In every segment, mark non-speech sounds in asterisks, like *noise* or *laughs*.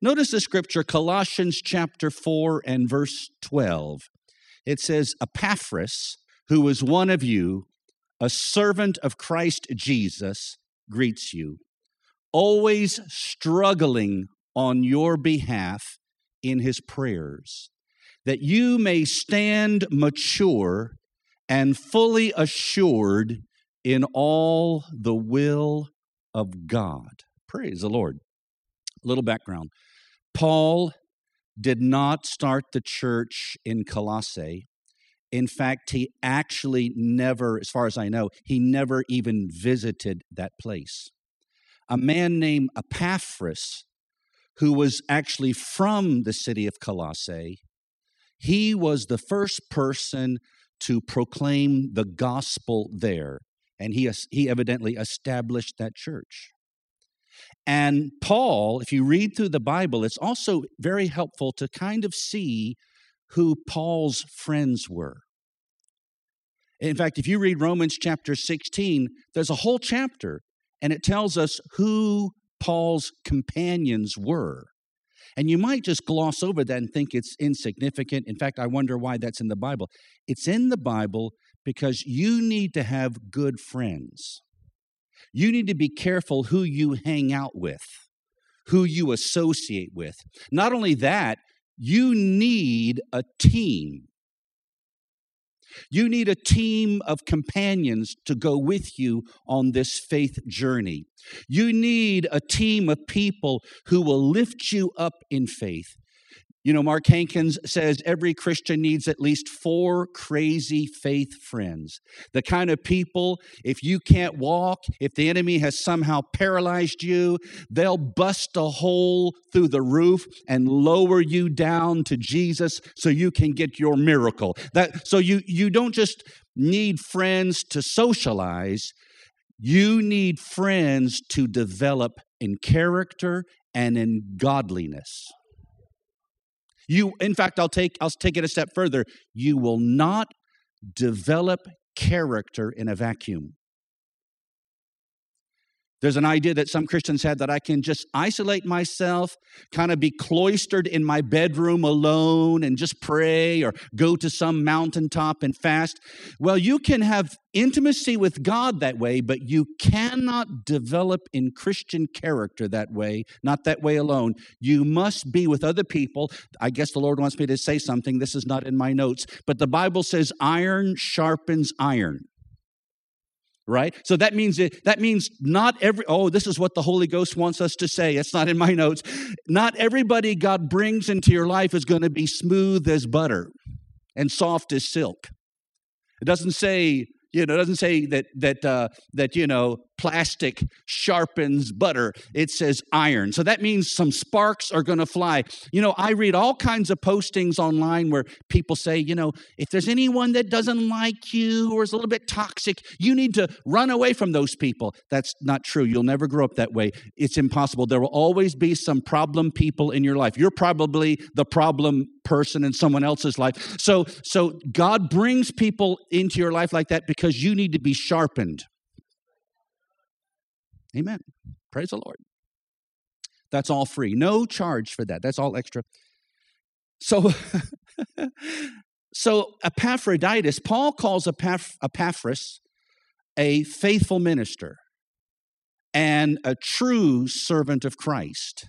Notice the scripture, Colossians chapter 4 and verse 12. It says, Epaphras, who is one of you, a servant of Christ Jesus, greets you, always struggling on your behalf in his prayers, that you may stand mature and fully assured in all the will of God. Praise the Lord. A little background Paul did not start the church in Colossae. In fact, he actually never, as far as I know, he never even visited that place. A man named Epaphras, who was actually from the city of Colossae, he was the first person to proclaim the gospel there. And he, he evidently established that church. And Paul, if you read through the Bible, it's also very helpful to kind of see who Paul's friends were. In fact, if you read Romans chapter 16, there's a whole chapter, and it tells us who Paul's companions were. And you might just gloss over that and think it's insignificant. In fact, I wonder why that's in the Bible. It's in the Bible because you need to have good friends. You need to be careful who you hang out with, who you associate with. Not only that, you need a team. You need a team of companions to go with you on this faith journey. You need a team of people who will lift you up in faith. You know, Mark Hankins says every Christian needs at least four crazy faith friends. The kind of people, if you can't walk, if the enemy has somehow paralyzed you, they'll bust a hole through the roof and lower you down to Jesus so you can get your miracle. That so you you don't just need friends to socialize, you need friends to develop in character and in godliness. You, in fact, I'll take, I'll take it a step further. You will not develop character in a vacuum. There's an idea that some Christians had that I can just isolate myself, kind of be cloistered in my bedroom alone and just pray or go to some mountaintop and fast. Well, you can have intimacy with God that way, but you cannot develop in Christian character that way, not that way alone. You must be with other people. I guess the Lord wants me to say something. This is not in my notes, but the Bible says iron sharpens iron right? So that means it, that means not every oh this is what the holy ghost wants us to say. It's not in my notes. Not everybody god brings into your life is going to be smooth as butter and soft as silk. It doesn't say you know, it doesn't say that that uh, that you know plastic sharpens butter. It says iron. So that means some sparks are going to fly. You know, I read all kinds of postings online where people say, you know, if there's anyone that doesn't like you or is a little bit toxic, you need to run away from those people. That's not true. You'll never grow up that way. It's impossible. There will always be some problem people in your life. You're probably the problem person in someone else's life. So so God brings people into your life like that because you need to be sharpened. Amen. Praise the Lord. That's all free. No charge for that. That's all extra. So *laughs* so Epaphroditus, Paul calls Epaph- Epaphras a faithful minister and a true servant of Christ.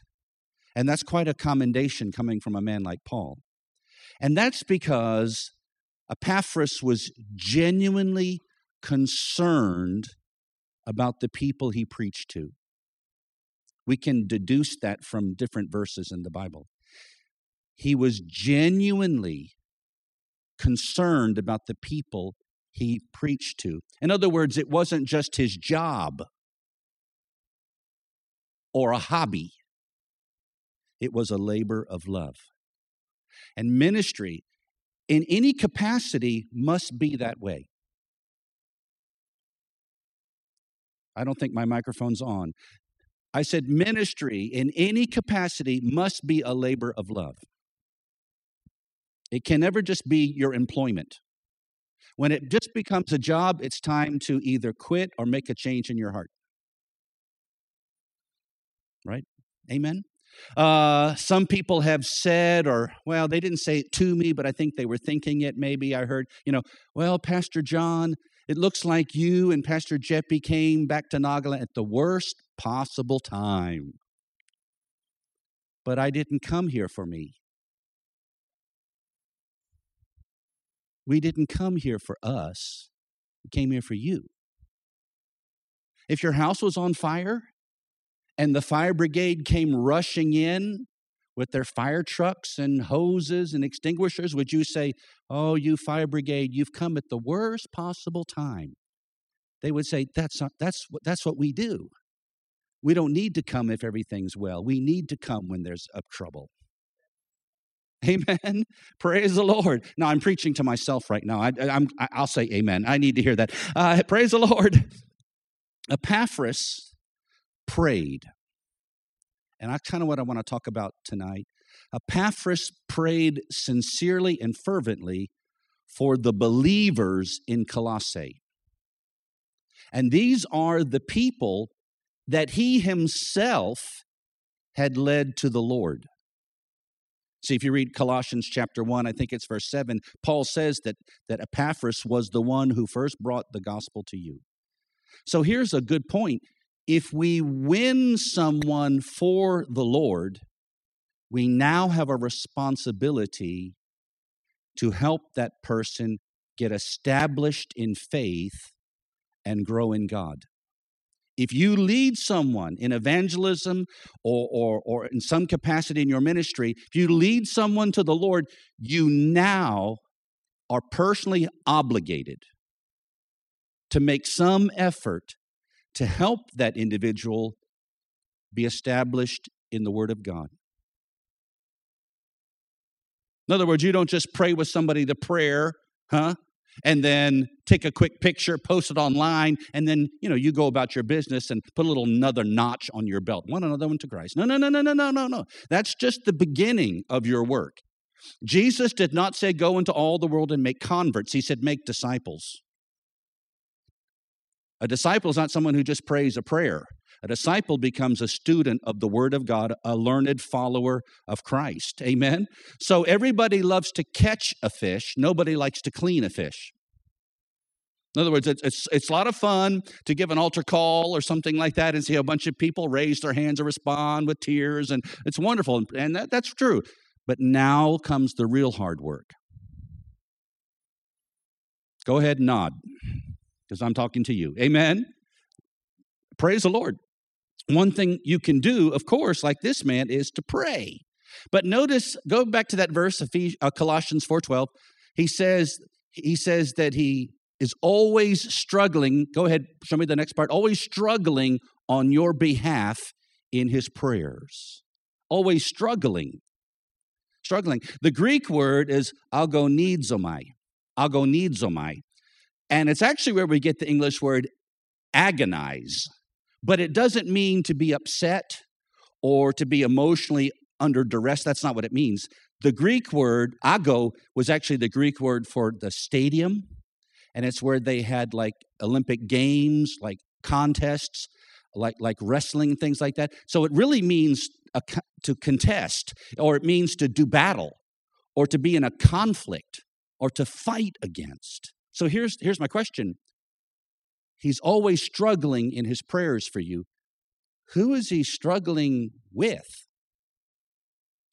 And that's quite a commendation coming from a man like Paul. And that's because Epaphras was genuinely concerned about the people he preached to. We can deduce that from different verses in the Bible. He was genuinely concerned about the people he preached to. In other words, it wasn't just his job or a hobby, it was a labor of love. And ministry, in any capacity, must be that way. I don't think my microphone's on. I said ministry in any capacity must be a labor of love. It can never just be your employment. When it just becomes a job, it's time to either quit or make a change in your heart. Right? Amen? Uh, some people have said, or, well, they didn't say it to me, but I think they were thinking it. Maybe I heard, you know, well, Pastor John, it looks like you and Pastor Jeppy came back to Nagaland at the worst possible time. But I didn't come here for me. We didn't come here for us. We came here for you. If your house was on fire and the fire brigade came rushing in with their fire trucks and hoses and extinguishers, would you say, Oh, you fire brigade, you've come at the worst possible time? They would say, That's, not, that's, that's what we do. We don't need to come if everything's well. We need to come when there's a trouble. *laughs* Amen. Praise the Lord. Now I'm preaching to myself right now. I, am I'll say amen. I need to hear that. Uh, praise the Lord. *laughs* Epaphras prayed. And that's kind of what I want to talk about tonight. Epaphras prayed sincerely and fervently for the believers in Colossae. And these are the people that he himself had led to the Lord. See, if you read Colossians chapter 1, I think it's verse 7, Paul says that, that Epaphras was the one who first brought the gospel to you. So here's a good point if we win someone for the Lord, we now have a responsibility to help that person get established in faith and grow in God. If you lead someone in evangelism or, or, or in some capacity in your ministry, if you lead someone to the Lord, you now are personally obligated to make some effort to help that individual be established in the Word of God. In other words, you don't just pray with somebody the prayer, huh? And then take a quick picture, post it online, and then you know you go about your business and put a little another notch on your belt. One another one to Christ. No, no, no, no, no, no, no, no. That's just the beginning of your work. Jesus did not say go into all the world and make converts. He said make disciples. A disciple is not someone who just prays a prayer. A disciple becomes a student of the Word of God, a learned follower of Christ. Amen? So everybody loves to catch a fish, nobody likes to clean a fish. In other words, it's, it's, it's a lot of fun to give an altar call or something like that and see a bunch of people raise their hands or respond with tears, and it's wonderful. And that, that's true. But now comes the real hard work. Go ahead and nod because I'm talking to you. Amen. Praise the Lord. One thing you can do, of course, like this man, is to pray. But notice, go back to that verse, uh, Colossians 4:12. He says, he says that he is always struggling. Go ahead, show me the next part. Always struggling on your behalf in his prayers. Always struggling. Struggling. The Greek word is agonizomai. Agonizomai. And it's actually where we get the English word agonize. But it doesn't mean to be upset or to be emotionally under duress. That's not what it means. The Greek word ago was actually the Greek word for the stadium. And it's where they had like Olympic games, like contests, like, like wrestling, things like that. So it really means a, to contest, or it means to do battle, or to be in a conflict, or to fight against. So here's, here's my question He's always struggling in his prayers for you. Who is he struggling with?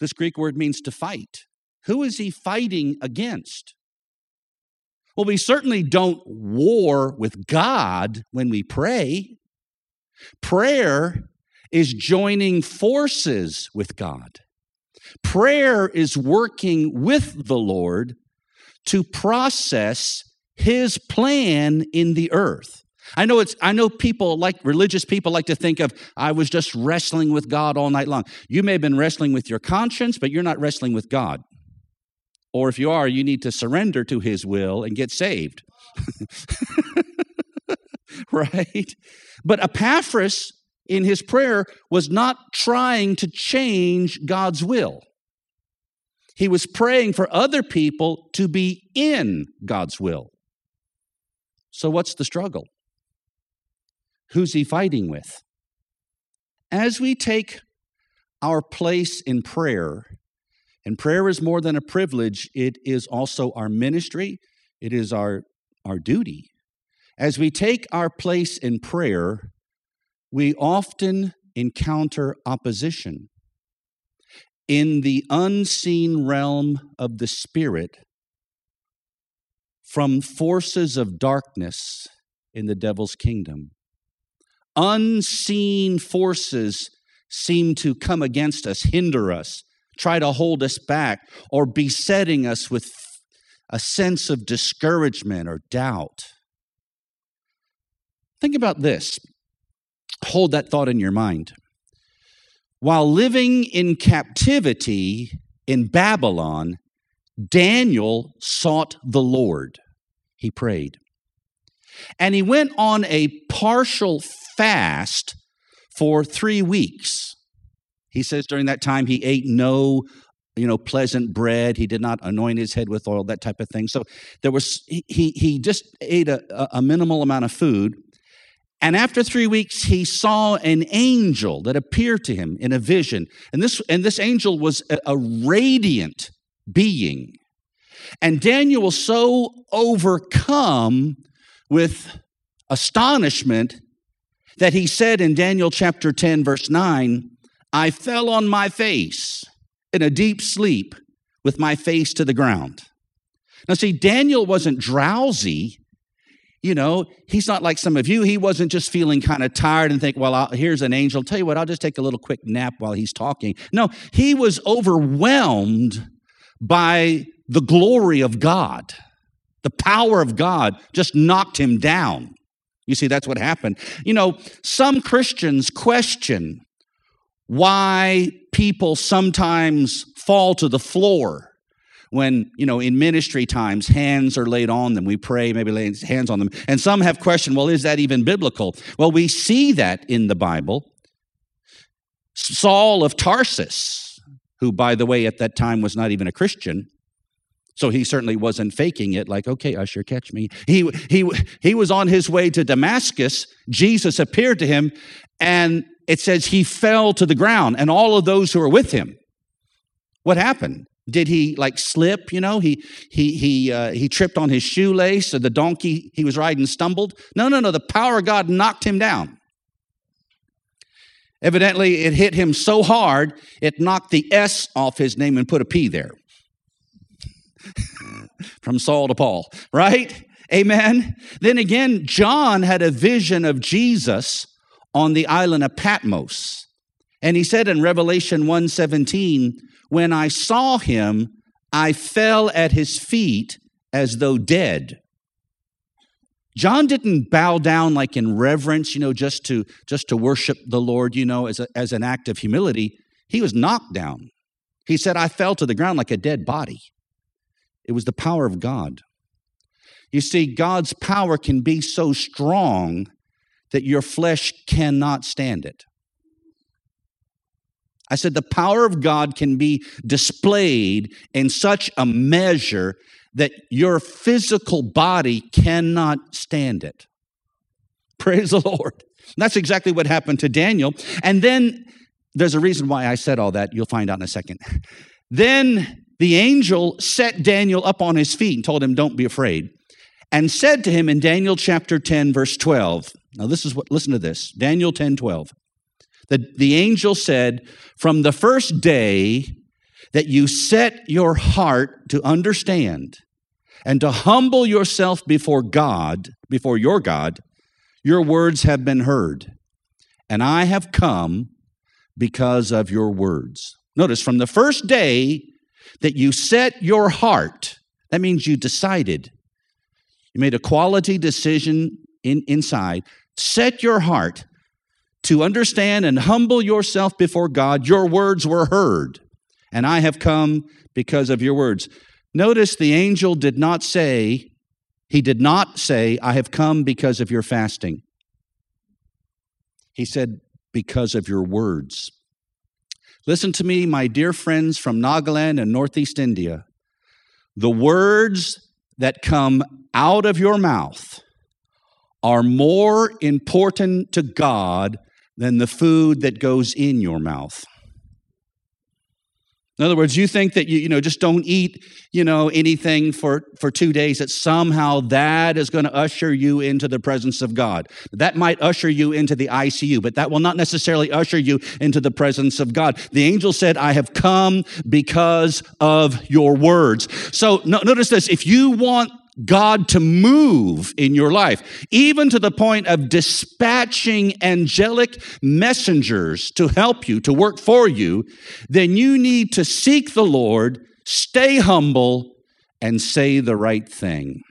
This Greek word means to fight. Who is he fighting against? Well, we certainly don't war with God when we pray. Prayer is joining forces with God. Prayer is working with the Lord to process his plan in the earth. I know it's I know people like religious people like to think of I was just wrestling with God all night long. You may have been wrestling with your conscience, but you're not wrestling with God. Or if you are, you need to surrender to his will and get saved. *laughs* right? But Epaphras in his prayer was not trying to change God's will. He was praying for other people to be in God's will. So, what's the struggle? Who's he fighting with? As we take our place in prayer, and prayer is more than a privilege, it is also our ministry, it is our, our duty. As we take our place in prayer, we often encounter opposition. In the unseen realm of the Spirit, from forces of darkness in the devil's kingdom. Unseen forces seem to come against us, hinder us, try to hold us back, or besetting us with a sense of discouragement or doubt. Think about this. Hold that thought in your mind. While living in captivity in Babylon, Daniel sought the Lord. He prayed. And he went on a partial fast for three weeks. He says during that time he ate no you know pleasant bread he did not anoint his head with oil that type of thing so there was he he just ate a, a minimal amount of food and after three weeks he saw an angel that appeared to him in a vision and this and this angel was a, a radiant being and daniel was so overcome with astonishment that he said in Daniel chapter 10, verse 9, I fell on my face in a deep sleep with my face to the ground. Now, see, Daniel wasn't drowsy. You know, he's not like some of you. He wasn't just feeling kind of tired and think, well, I'll, here's an angel. Tell you what, I'll just take a little quick nap while he's talking. No, he was overwhelmed by the glory of God. The power of God just knocked him down. You see, that's what happened. You know, some Christians question why people sometimes fall to the floor when, you know, in ministry times, hands are laid on them. We pray, maybe lay hands on them. And some have questioned, well, is that even biblical? Well, we see that in the Bible. Saul of Tarsus, who, by the way, at that time was not even a Christian, so he certainly wasn't faking it like, okay, usher, catch me. He, he, he was on his way to Damascus. Jesus appeared to him, and it says he fell to the ground, and all of those who were with him. What happened? Did he like slip? You know, he he he uh, he tripped on his shoelace, or the donkey he was riding stumbled. No, no, no. The power of God knocked him down. Evidently, it hit him so hard it knocked the S off his name and put a P there. *laughs* From Saul to Paul, right? Amen. Then again, John had a vision of Jesus on the island of Patmos. And he said in Revelation 1:17, "When I saw him, I fell at his feet as though dead." John didn't bow down like in reverence, you know, just to just to worship the Lord, you know, as a, as an act of humility. He was knocked down. He said, "I fell to the ground like a dead body." It was the power of God. You see, God's power can be so strong that your flesh cannot stand it. I said the power of God can be displayed in such a measure that your physical body cannot stand it. Praise the Lord. That's exactly what happened to Daniel. And then there's a reason why I said all that. You'll find out in a second. *laughs* Then the angel set Daniel up on his feet and told him, Don't be afraid, and said to him in Daniel chapter 10, verse 12. Now, this is what, listen to this Daniel 10, 12. The, the angel said, From the first day that you set your heart to understand and to humble yourself before God, before your God, your words have been heard. And I have come because of your words. Notice, from the first day that you set your heart, that means you decided. You made a quality decision in, inside. Set your heart to understand and humble yourself before God. Your words were heard, and I have come because of your words. Notice the angel did not say, he did not say, I have come because of your fasting. He said, because of your words. Listen to me, my dear friends from Nagaland and Northeast India. The words that come out of your mouth are more important to God than the food that goes in your mouth. In other words, you think that you, you know just don't eat you know anything for for two days that somehow that is going to usher you into the presence of God. That might usher you into the ICU, but that will not necessarily usher you into the presence of God. The angel said, "I have come because of your words." So no, notice this: if you want God to move in your life, even to the point of dispatching angelic messengers to help you, to work for you, then you need to seek the Lord, stay humble, and say the right thing.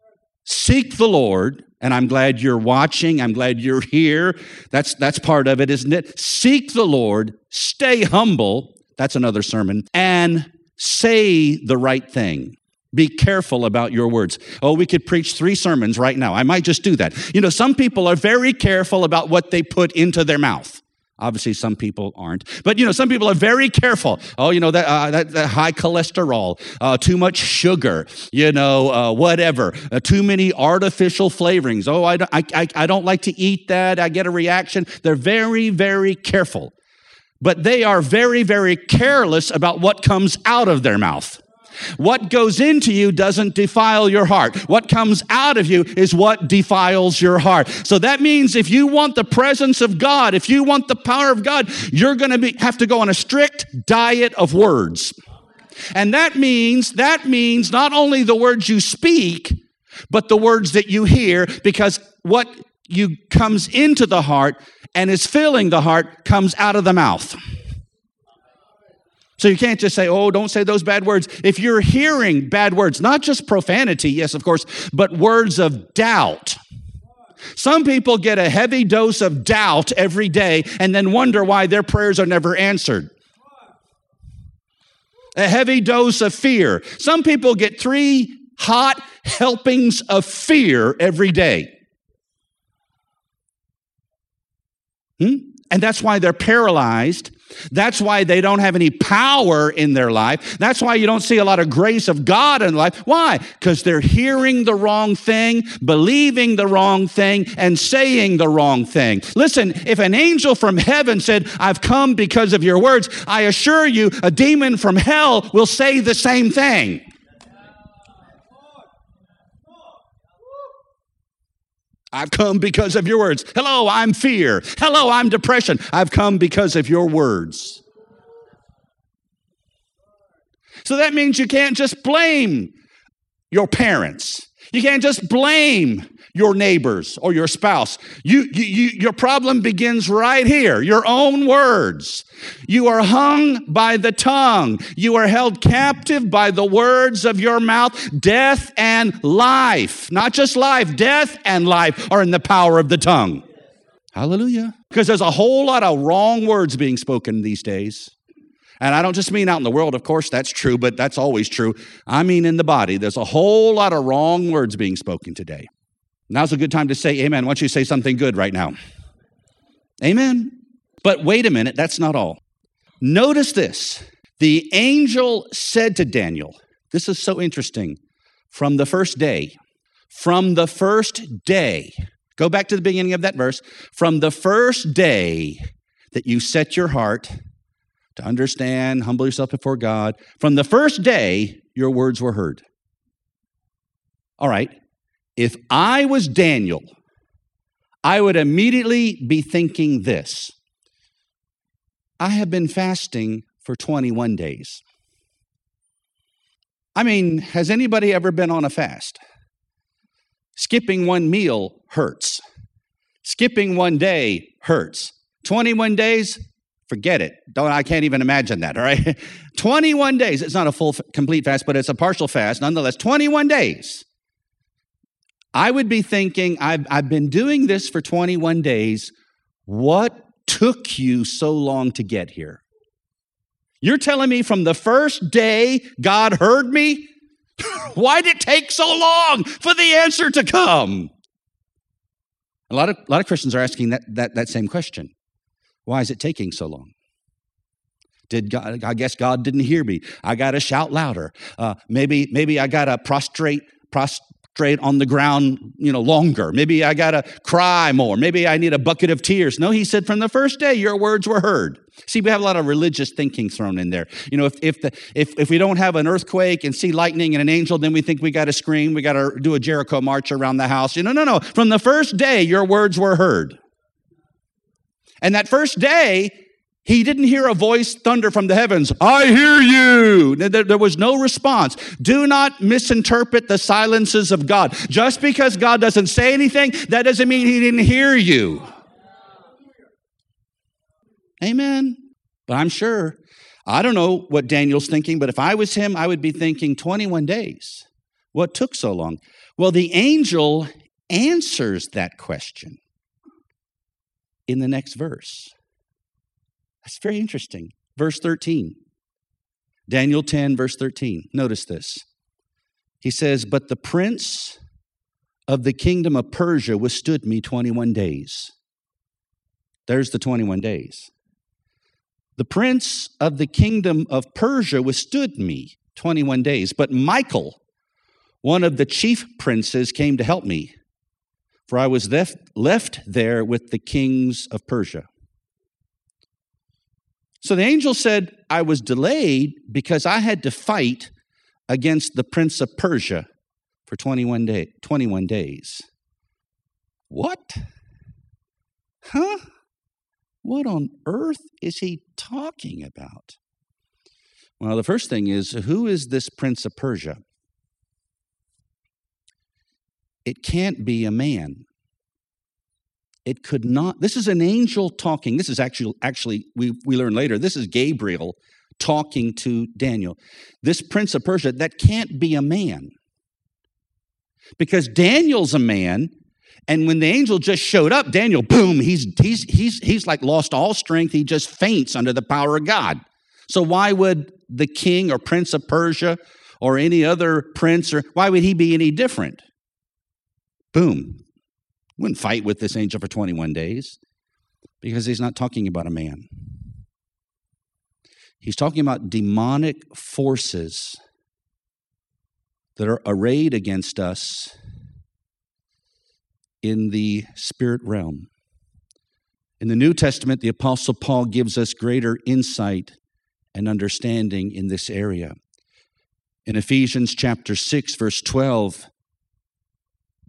Seek the Lord, and I'm glad you're watching. I'm glad you're *laughs* here. That's, that's part of it, isn't it? Seek the Lord, stay humble. That's another sermon. And say the right thing. Be careful about your words. Oh, we could preach three sermons right now. I might just do that. You know, some people are very careful about what they put into their mouth. Obviously, some people aren't. But, you know, some people are very careful. Oh, you know, that, uh, that, that high cholesterol, uh, too much sugar, you know, uh, whatever, uh, too many artificial flavorings. Oh, I, I, I, I don't like to eat that. I get a reaction. They're very, very careful. But they are very, very careless about what comes out of their mouth. What goes into you doesn't defile your heart. What comes out of you is what defiles your heart. So that means if you want the presence of God, if you want the power of God, you're going to have to go on a strict diet of words. And that means that means not only the words you speak, but the words that you hear because what you comes into the heart and is filling the heart comes out of the mouth. So you can't just say, oh, don't say those bad words. If you're hearing bad words, not just profanity, yes, of course, but words of doubt. Some people get a heavy dose of doubt every day and then wonder why their prayers are never answered. A heavy dose of fear. Some people get three hot helpings of fear every day. Hmm? And that's why they're paralyzed that's why they don't have any power in their life. That's why you don't see a lot of grace of God in life. Why? Because they're hearing the wrong thing, believing the wrong thing, and saying the wrong thing. Listen, if an angel from heaven said, I've come because of your words, I assure you, a demon from hell will say the same thing. I've come because of your words. Hello, I'm fear. Hello, I'm depression. I've come because of your words. So that means you can't just blame your parents. You can't just blame your neighbors or your spouse. You, you, you, your problem begins right here, your own words. You are hung by the tongue. You are held captive by the words of your mouth. Death and life, not just life, death and life are in the power of the tongue. Hallelujah. Because there's a whole lot of wrong words being spoken these days. And I don't just mean out in the world, of course, that's true, but that's always true. I mean in the body. There's a whole lot of wrong words being spoken today. Now's a good time to say amen. Why don't you say something good right now? Amen. But wait a minute, that's not all. Notice this. The angel said to Daniel, this is so interesting, from the first day, from the first day, go back to the beginning of that verse, from the first day that you set your heart to understand, humble yourself before God, from the first day your words were heard. All right, if I was Daniel, I would immediately be thinking this I have been fasting for 21 days. I mean, has anybody ever been on a fast? Skipping one meal hurts. Skipping one day hurts. 21 days, forget it. Don't I can't even imagine that, all right? *laughs* 21 days. It's not a full complete fast, but it's a partial fast nonetheless. 21 days. I would be thinking, I've, I've been doing this for 21 days. What took you so long to get here? You're telling me from the first day God heard me? *laughs* Why did it take so long for the answer to come? A lot of, a lot of Christians are asking that, that, that same question. Why is it taking so long? Did God, I guess God didn't hear me. I got to shout louder. Uh, maybe, maybe I got to prostrate, prost, prostrate on the ground, you know, longer. Maybe I got to cry more. Maybe I need a bucket of tears. No, he said, from the first day, your words were heard. See, we have a lot of religious thinking thrown in there. You know, if, if, the, if, if we don't have an earthquake and see lightning and an angel, then we think we got to scream. We got to do a Jericho march around the house. You know, no, no. From the first day, your words were heard. And that first day, he didn't hear a voice thunder from the heavens, I hear you. There, there, was no response. Do not misinterpret the silences of God. Just because God doesn't say anything, that doesn't mean he didn't hear you. Amen. But I'm sure, I don't know what Daniel's thinking, but if I was him, I would be thinking 21 days. What took so long? Well, the angel answers that question in the next verse. That's very interesting. Verse 13. Daniel 10, verse 13. Notice this. He says, But the prince of the kingdom of Persia withstood me 21 days. There's the 21 days. The prince of the kingdom of Persia withstood me 21 days, but Michael, one of the chief princes, came to help me, for I was left, left there with the kings of Persia. So the angel said, I was delayed because I had to fight against the prince of Persia for 21, day, 21 days. What? Huh? What on earth is he talking about? Well, the first thing is who is this prince of Persia? It can't be a man. It could not. This is an angel talking. This is actually actually we we learn later. This is Gabriel talking to Daniel. This prince of Persia that can't be a man. Because Daniel's a man and when the angel just showed up, Daniel boom, he's he's he's he's like lost all strength. He just faints under the power of God. So why would the king or prince of Persia or any other prince or why would he be any different? Boom, wouldn't fight with this angel for 21 days because he's not talking about a man. He's talking about demonic forces that are arrayed against us in the spirit realm. In the New Testament, the Apostle Paul gives us greater insight and understanding in this area. In Ephesians chapter 6, verse 12,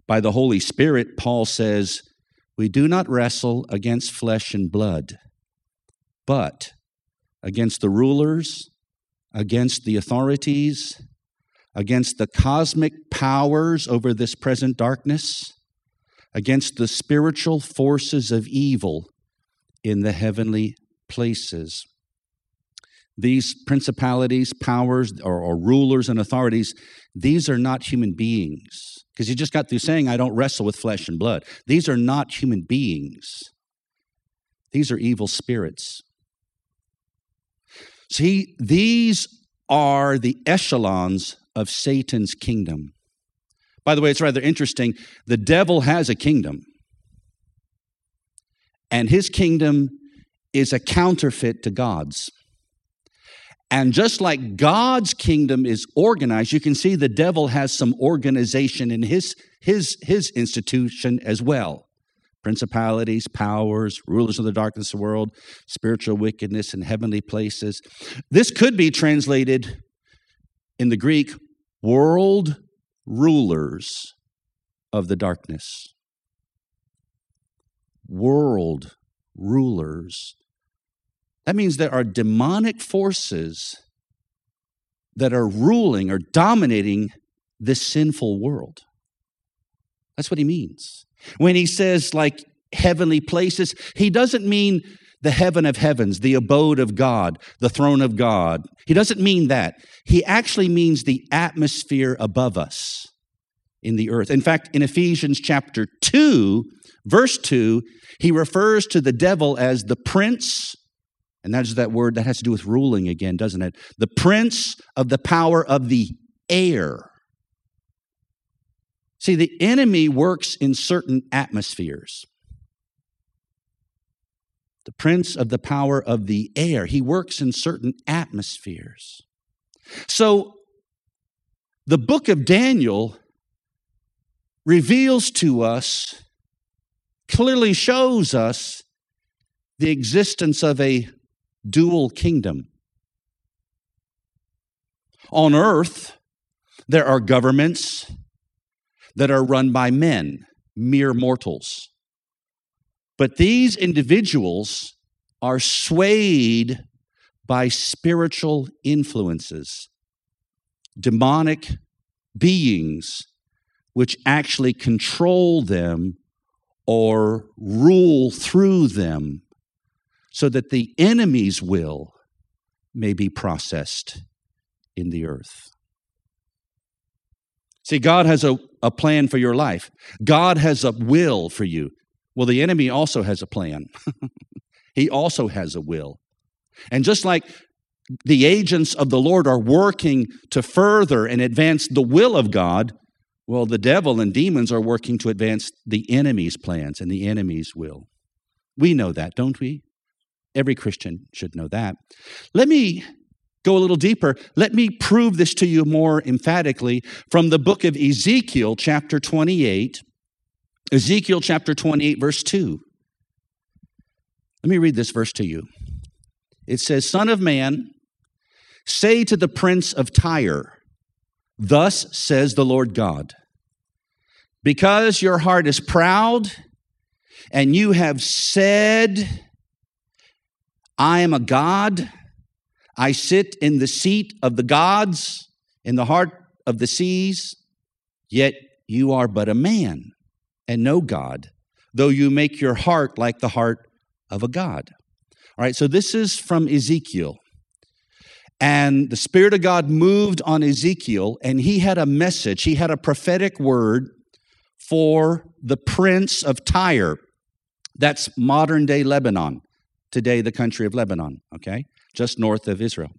by the Holy Spirit, Paul says, We do not wrestle against flesh and blood, but against the rulers, against the authorities, against the cosmic powers over this present darkness, against the spiritual forces of evil in the heavenly places. These principalities, powers, or, or rulers and authorities, these are not human beings. Because you just got through saying, I don't wrestle with flesh and blood. These are not human beings, these are evil spirits. See, these are the echelons of Satan's kingdom. By the way, it's rather interesting. The devil has a kingdom, and his kingdom is a counterfeit to God's. And just like God's kingdom is organized, you can see the devil has some organization in his, his, his institution as well principalities, powers, rulers of the darkness of the world, spiritual wickedness in heavenly places. This could be translated in the Greek world rulers of the darkness. World rulers that means there are demonic forces that are ruling or dominating this sinful world. That's what he means. When he says, like, heavenly places, he doesn't mean the heaven of heavens, the abode of God, the throne of God. He doesn't mean that. He actually means the atmosphere above us in the earth. In fact, in Ephesians chapter 2, verse 2, he refers to the devil as the prince and that is that word that has to do with ruling again, doesn't it? The prince of the power of the air. See, the enemy works in certain atmospheres. The prince of the power of the air, he works in certain atmospheres. So, the book of Daniel reveals to us, clearly shows us the existence of a dual kingdom. On earth, there are governments that are run by men, mere mortals. But these individuals are swayed by spiritual influences, demonic beings which actually control them or rule through them so that the enemy's will may be processed in the earth. See, God has a, a plan for your life. God has a will for you. Well, the enemy also has a plan. *laughs* he also has a will. And just like the agents of the Lord are working to further and advance the will of God, well, the devil and demons are working to advance the enemy's plans and the enemy's will. We know that, don't we? Every Christian should know that. Let me go a little deeper. Let me prove this to you more emphatically from the book of Ezekiel, chapter 28. Ezekiel chapter 28, verse 2. Let me read this verse to you. It says, Son of man, say to the prince of Tyre, Thus says the Lord God, because your heart is proud and you have said, I am a God, I sit in the seat of the gods in the heart of the seas, yet you are but a man and no God, though you make your heart like the heart of a God. All right, so this is from Ezekiel. And the Spirit of God moved on Ezekiel, and he had a message, he had a prophetic word for the prince of Tyre. That's modern day Lebanon, today, the country of Lebanon, okay? Just north of Israel.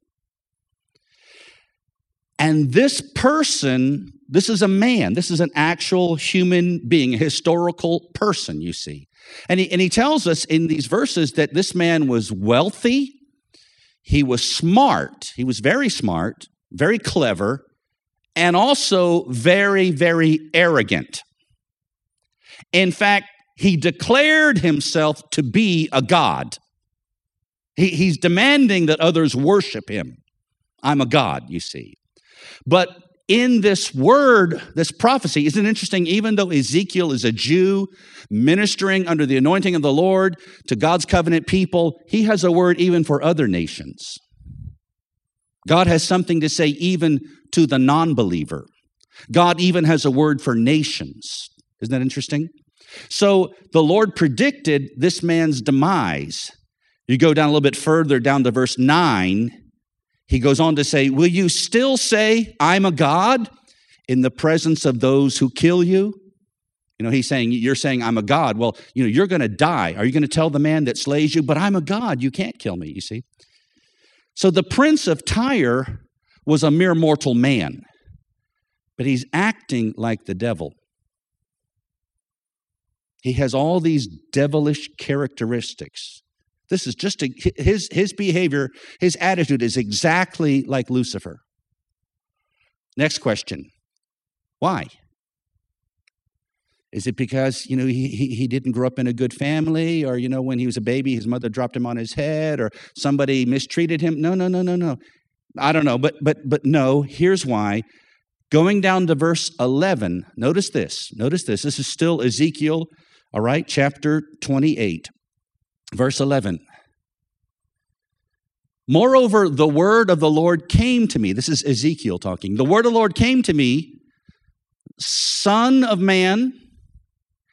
And this person, this is a man, this is an actual human being, a historical person, you see. And he, and he tells us in these verses that this man was wealthy, he was smart, he was very smart, very clever, and also very, very arrogant. In fact, he declared himself to be a god. He, he's demanding that others worship him. I'm a god, you see. But in this word, this prophecy, isn't it interesting? Even though Ezekiel is a Jew ministering under the anointing of the Lord to God's covenant people, he has a word even for other nations. God has something to say even to the non believer. God even has a word for nations. Isn't that interesting? So the Lord predicted this man's demise. You go down a little bit further, down to verse 9 he goes on to say, Will you still say, I'm a God in the presence of those who kill you? You know, he's saying, You're saying, I'm a God. Well, you know, you're going to die. Are you going to tell the man that slays you, But I'm a God. You can't kill me, you see? So the prince of Tyre was a mere mortal man, but he's acting like the devil. He has all these devilish characteristics. This is just a, his, his behavior, his attitude is exactly like Lucifer. Next question Why? Is it because, you know, he, he, didn't grow up in a good family, or, you know, when he was a baby, his mother dropped him on his head, or somebody mistreated him? No, no, no, no, no. I don't know, but but but no, here's why. Going down to verse 11, notice this. Notice this. This is still Ezekiel, all right, chapter 28. Verse 11. Moreover, the word of the Lord came to me. This is Ezekiel talking. The word of the Lord came to me, Son of man.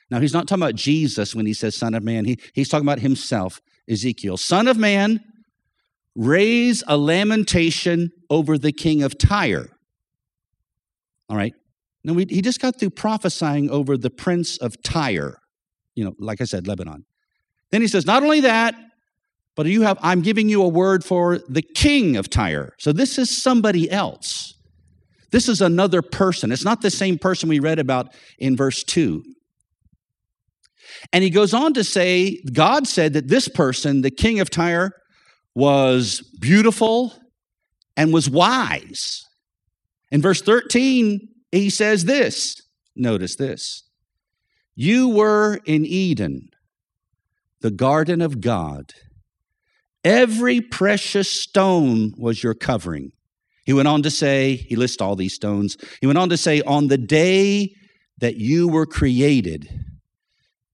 Now, he's not talking about Jesus when he says Son of man, he, he's talking about himself, Ezekiel. Son of man, raise a lamentation over the king of Tyre. All right. Now, we, he just got through prophesying over the prince of Tyre, you know, like I said, Lebanon. Then he says, not only that, but you have, I'm giving you a word for the king of Tyre. So this is somebody else. This is another person. It's not the same person we read about in verse 2. And he goes on to say, God said that this person, the king of Tyre, was beautiful and was wise. In verse 13, he says this notice this You were in Eden, the garden of God. Every precious stone was your covering. He went on to say, he lists all these stones. He went on to say, on the day that you were created,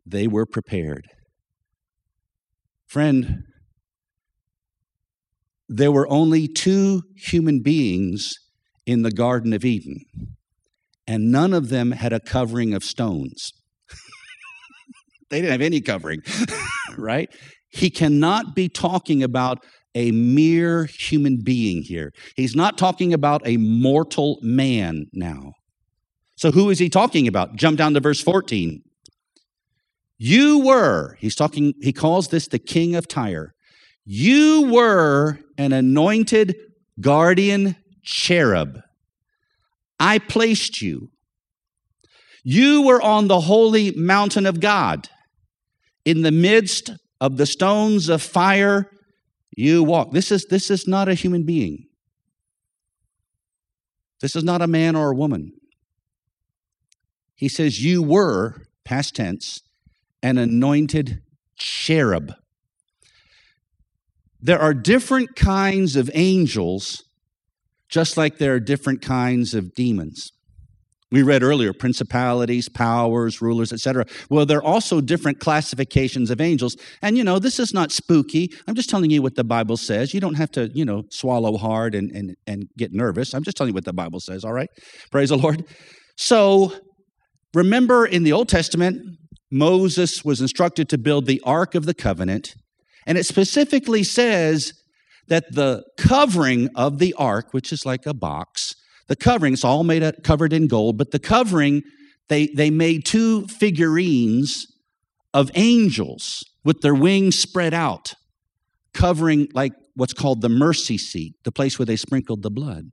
they were prepared. Friend, there were only two human beings in the Garden of Eden, and none of them had a covering of stones. They didn't have any covering, *laughs* right? He cannot be talking about a mere human being here. He's not talking about a mortal man now. So, who is he talking about? Jump down to verse 14. You were, he's talking, he calls this the king of Tyre. You were an anointed guardian cherub. I placed you. You were on the holy mountain of God. In the midst of the stones of fire, you walk. This is, this is not a human being. This is not a man or a woman. He says, You were, past tense, an anointed cherub. There are different kinds of angels, just like there are different kinds of demons. We read earlier principalities, powers, rulers, etc. Well, there are also different classifications of angels. And you know, this is not spooky. I'm just telling you what the Bible says. You don't have to, you know, swallow hard and, and, and get nervous. I'm just telling you what the Bible says, all right? Praise the Lord. So remember in the Old Testament, Moses was instructed to build the Ark of the Covenant. And it specifically says that the covering of the ark, which is like a box, the covering, it's all made up, covered in gold, but the covering, they, they made two figurines of angels with their wings spread out, covering like what's called the mercy seat, the place where they sprinkled the blood.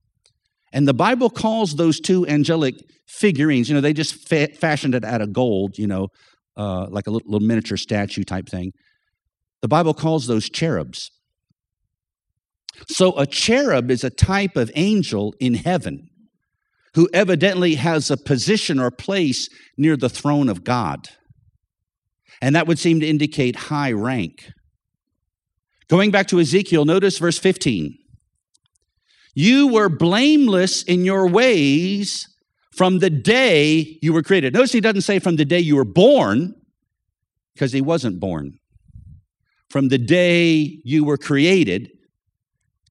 And the Bible calls those two angelic figurines, you know, they just fa- fashioned it out of gold, you know, uh, like a little, little miniature statue type thing. The Bible calls those cherubs. So a cherub is a type of angel in heaven who evidently has a position or place near the throne of God. And that would seem to indicate high rank. Going back to Ezekiel, notice verse 15. You were blameless in your ways from the day you were created. Notice he doesn't say from the day you were born, because he wasn't born. From the day you were created,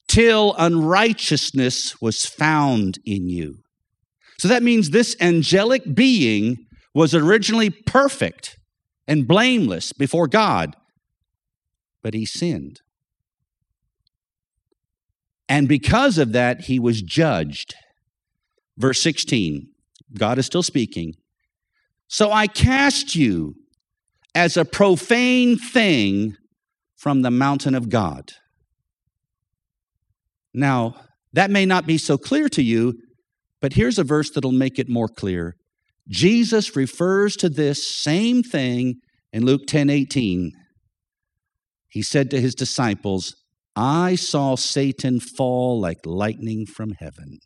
till unrighteousness was found in you. So that means this angelic being was originally perfect and blameless before God, but he sinned. And because of that, he was judged. Verse 16, God is still speaking. So I cast you as a profane thing from the mountain of God. Now, that may not be so clear to you, but here's a verse that'll make it more clear. Jesus refers to this same thing in Luke 10 18. He said to his disciples, I saw Satan fall like lightning from heaven.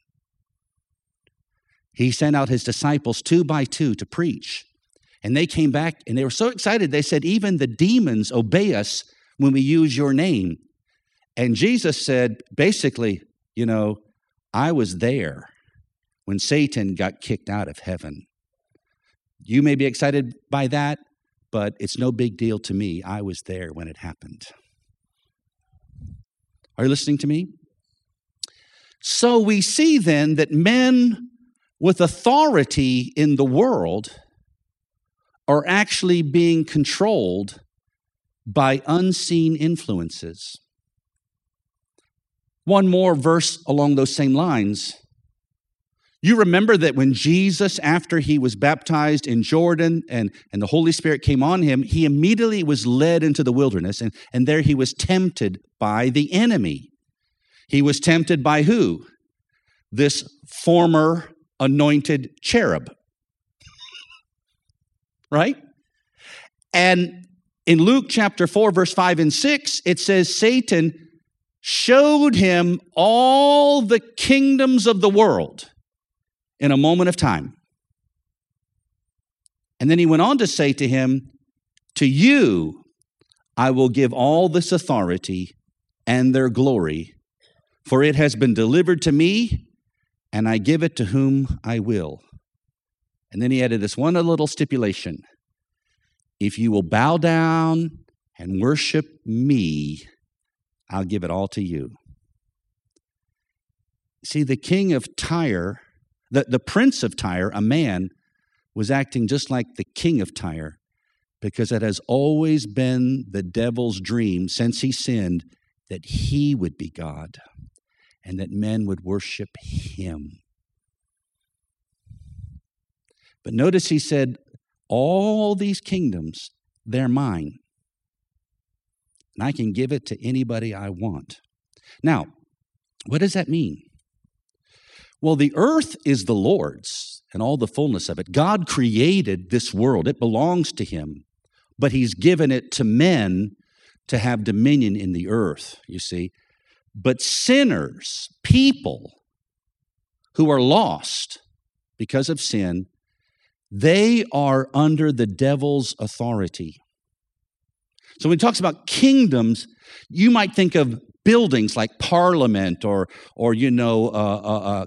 He sent out his disciples two by two to preach. And they came back and they were so excited. They said, Even the demons obey us when we use your name. And Jesus said, basically, you know, I was there when Satan got kicked out of heaven. You may be excited by that, but it's no big deal to me. I was there when it happened. Are you listening to me? So we see then that men with authority in the world are actually being controlled by unseen influences. One more verse along those same lines. You remember that when Jesus, after he was baptized in Jordan and, and the Holy Spirit came on him, he immediately was led into the wilderness, and, and there he was tempted by the enemy. He was tempted by who? This former anointed cherub. *laughs* right? And in Luke chapter 4, verse 5 and 6, it says Satan showed him all the kingdoms of the world in a moment of time. And then he went on to say to him, To you I will give all this authority and their glory, for it has been delivered to me, and I give it to whom I will. And then he added this one little stipulation if you will bow down and worship me, I'll give it all to you. See, the king of Tyre, the, the prince of Tyre, a man, was acting just like the king of Tyre because it has always been the devil's dream since he sinned that he would be God and that men would worship him. But notice he said, All these kingdoms, they're mine. And I can give it to anybody I want. Now, what does that mean? Well, the earth is the Lord's and all the fullness of it. God created this world, it belongs to Him, but He's given it to men to have dominion in the earth, you see. But sinners, people who are lost because of sin, they are under the devil's authority. So when he talks about kingdoms, you might think of buildings like Parliament or, or you know, uh, uh, uh,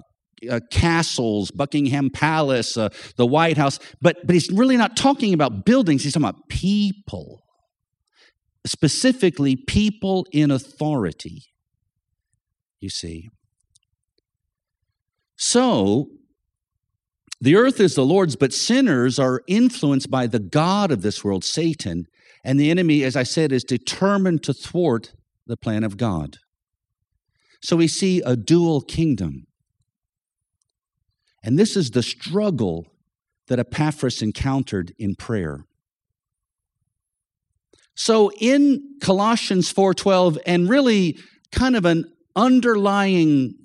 uh castles, Buckingham Palace, uh, the White House, but, but he's really not talking about buildings, he's talking about people, specifically people in authority, you see. So, the earth is the Lord's, but sinners are influenced by the God of this world, Satan, and the enemy, as I said, is determined to thwart the plan of God. So we see a dual kingdom. And this is the struggle that Epaphras encountered in prayer. So in Colossians 4:12 and really kind of an underlying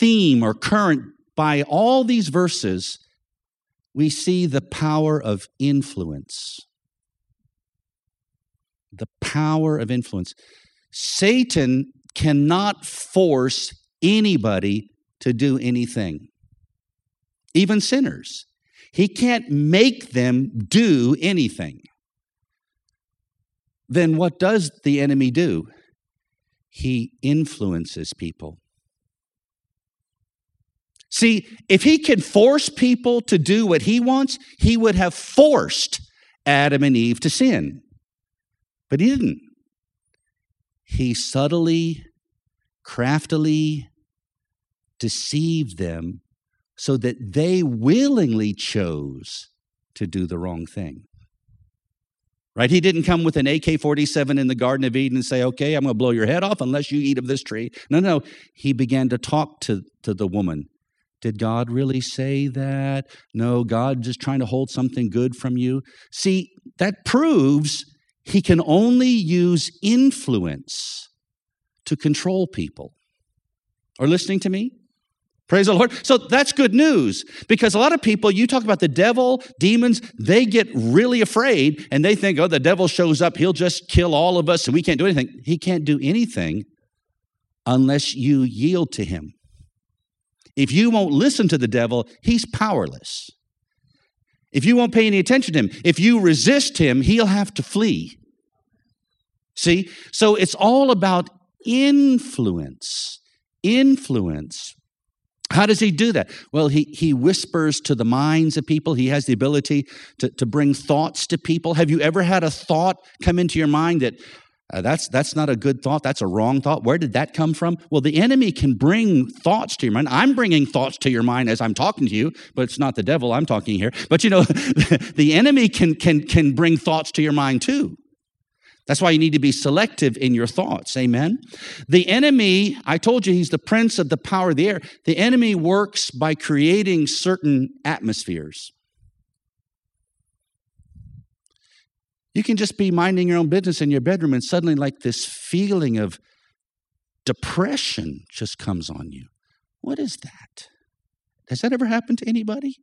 theme or current by all these verses we see the power of influence the power of influence. Satan cannot force anybody to do anything, even sinners. He can't make them do anything. Then what does the enemy do? He influences people. See, if he could force people to do what he wants, he would have forced Adam and Eve to sin. But he didn't. He subtly, craftily deceived them so that they willingly chose to do the wrong thing. Right? He didn't come with an AK 47 in the Garden of Eden and say, okay, I'm going to blow your head off unless you eat of this tree. No, no. He began to talk to, to the woman. Did God really say that? No, God just trying to hold something good from you. See, that proves he can only use influence to control people. Are listening to me? Praise the Lord. So that's good news because a lot of people, you talk about the devil, demons, they get really afraid and they think, oh, the devil shows up, he'll just kill all of us and we can't do anything. He can't do anything unless you yield to him. If you won't listen to the devil, he's powerless. If you won't pay any attention to him, if you resist him, he'll have to flee. See? So it's all about influence. Influence. How does he do that? Well, he, he whispers to the minds of people. He has the ability to, to bring thoughts to people. Have you ever had a thought come into your mind that uh, that's, that's not a good thought. That's a wrong thought. Where did that come from? Well, the enemy can bring thoughts to your mind. I'm bringing thoughts to your mind as I'm talking to you, but it's not the devil I'm talking here. But you know, *laughs* the enemy can, can, can bring thoughts to your mind too. That's why you need to be selective in your thoughts. Amen. The enemy, I told you, he's the prince of the power of the air. The enemy works by creating certain atmospheres. You can just be minding your own business in your bedroom, and suddenly, like this feeling of depression just comes on you. What is that? Has that ever happened to anybody?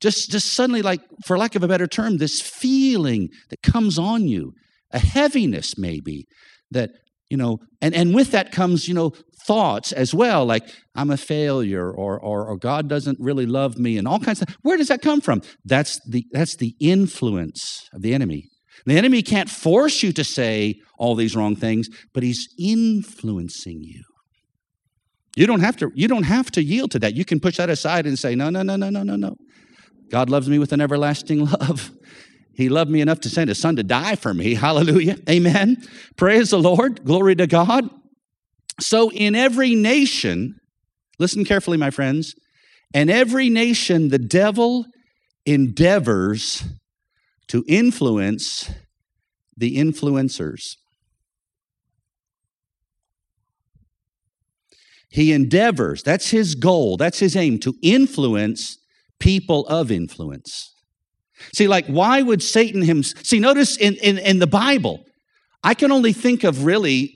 Just, just suddenly, like, for lack of a better term, this feeling that comes on you, a heaviness maybe, that you know, and, and with that comes, you know, thoughts as well, like I'm a failure or, or, or God doesn't really love me and all kinds of where does that come from? That's the that's the influence of the enemy. The enemy can't force you to say all these wrong things, but he's influencing you. You don't have to you don't have to yield to that. You can push that aside and say, no, no, no, no, no, no, no. God loves me with an everlasting *laughs* love. He loved me enough to send his son to die for me. Hallelujah. Amen. Praise the Lord. Glory to God. So, in every nation, listen carefully, my friends, in every nation, the devil endeavors to influence the influencers. He endeavors, that's his goal, that's his aim, to influence people of influence. See, like, why would Satan him? See, notice in, in, in the Bible, I can only think of really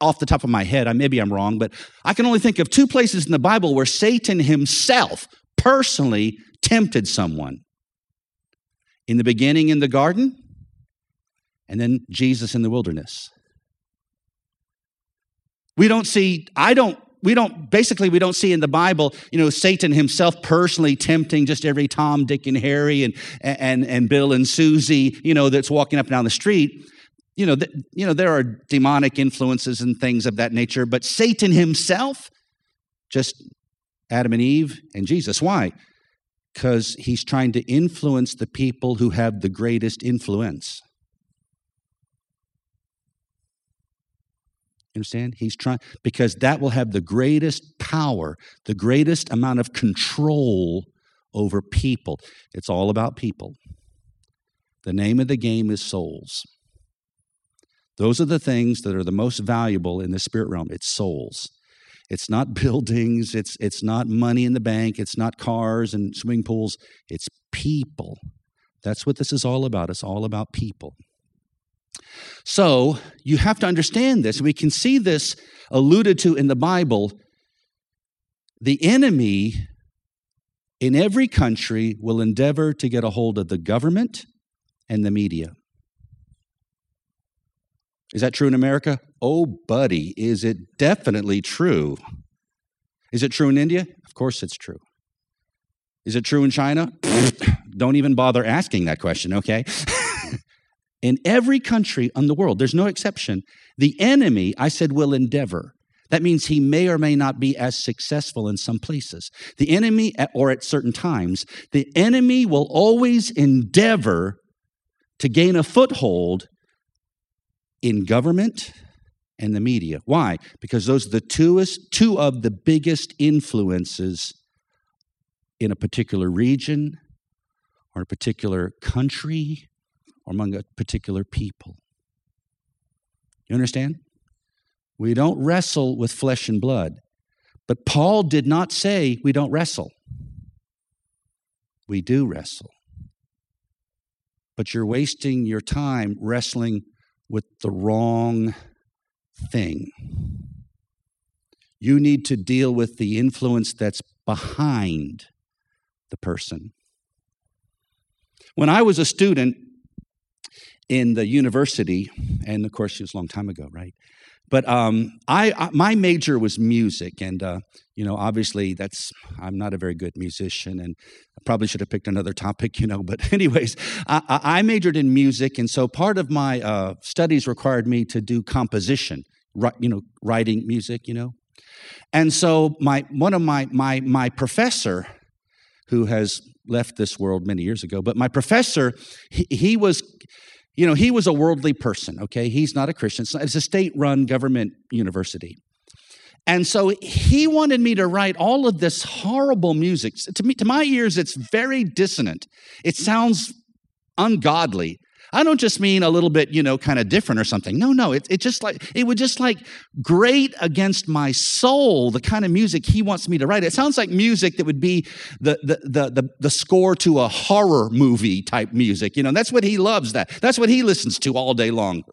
off the top of my head, I maybe I'm wrong, but I can only think of two places in the Bible where Satan himself personally tempted someone. In the beginning in the garden, and then Jesus in the wilderness. We don't see, I don't we don't basically we don't see in the bible you know satan himself personally tempting just every tom dick and harry and and and bill and susie you know that's walking up and down the street you know, th- you know, there are demonic influences and things of that nature, but Satan himself, just Adam and Eve and Jesus. Why? Because he's trying to influence the people who have the greatest influence. Understand? He's trying because that will have the greatest power, the greatest amount of control over people. It's all about people. The name of the game is souls. Those are the things that are the most valuable in the spirit realm. It's souls. It's not *laughs* buildings, it's, it's not money in the bank, it's not cars and swimming pools, it's people. That's what this is all about. It's all about people. So you have to understand this. We can see this alluded to in the Bible. The enemy in every country will endeavor to get a hold of the government and the media. Is that true in America? Oh, buddy, is it definitely true? Is it true in India? Of course it's true. Is it true in China? *coughs* Don't even bother asking that question, okay? *laughs* in every country in the world, there's no exception, the enemy, I said, will endeavor. That means he may or may not be as successful in some places. The enemy, or at certain times, the enemy will always endeavor to gain a foothold in government and the media. Why? Because those are the two, two of the biggest influences in a particular region or a particular country or among a particular people. You understand? We don't wrestle with flesh and blood. But Paul did not say we don't wrestle. We do wrestle. But you're wasting your time wrestling with the wrong thing. You need to deal with the influence that's behind the person. When I was a student in the university, and of course, it was a long time ago, right? But um, I, I, my major was music, and uh, you know, obviously, that's I'm not a very good musician, and I probably should have picked another *laughs* topic, you know. But *laughs* anyways, I, I majored in music, and so part of my uh, studies required me to do composition, you know, writing music, you know. And so my one of my my my professor, who has left this world many years ago, but my professor, he, he was you know, he was a worldly person, okay? He's not a Christian. It's a state run government university. And so he wanted me to write all of this horrible music. To me, to my ears, it's very dissonant. It sounds ungodly. I don't just mean a little bit, you know, kind of different or something. No, no, it, it just like it would just like grate against my soul the kind of music he wants me to write. It sounds like music that would be the the the the, the score to a horror movie type music. You know, that's what he loves. That that's what he listens to all day long.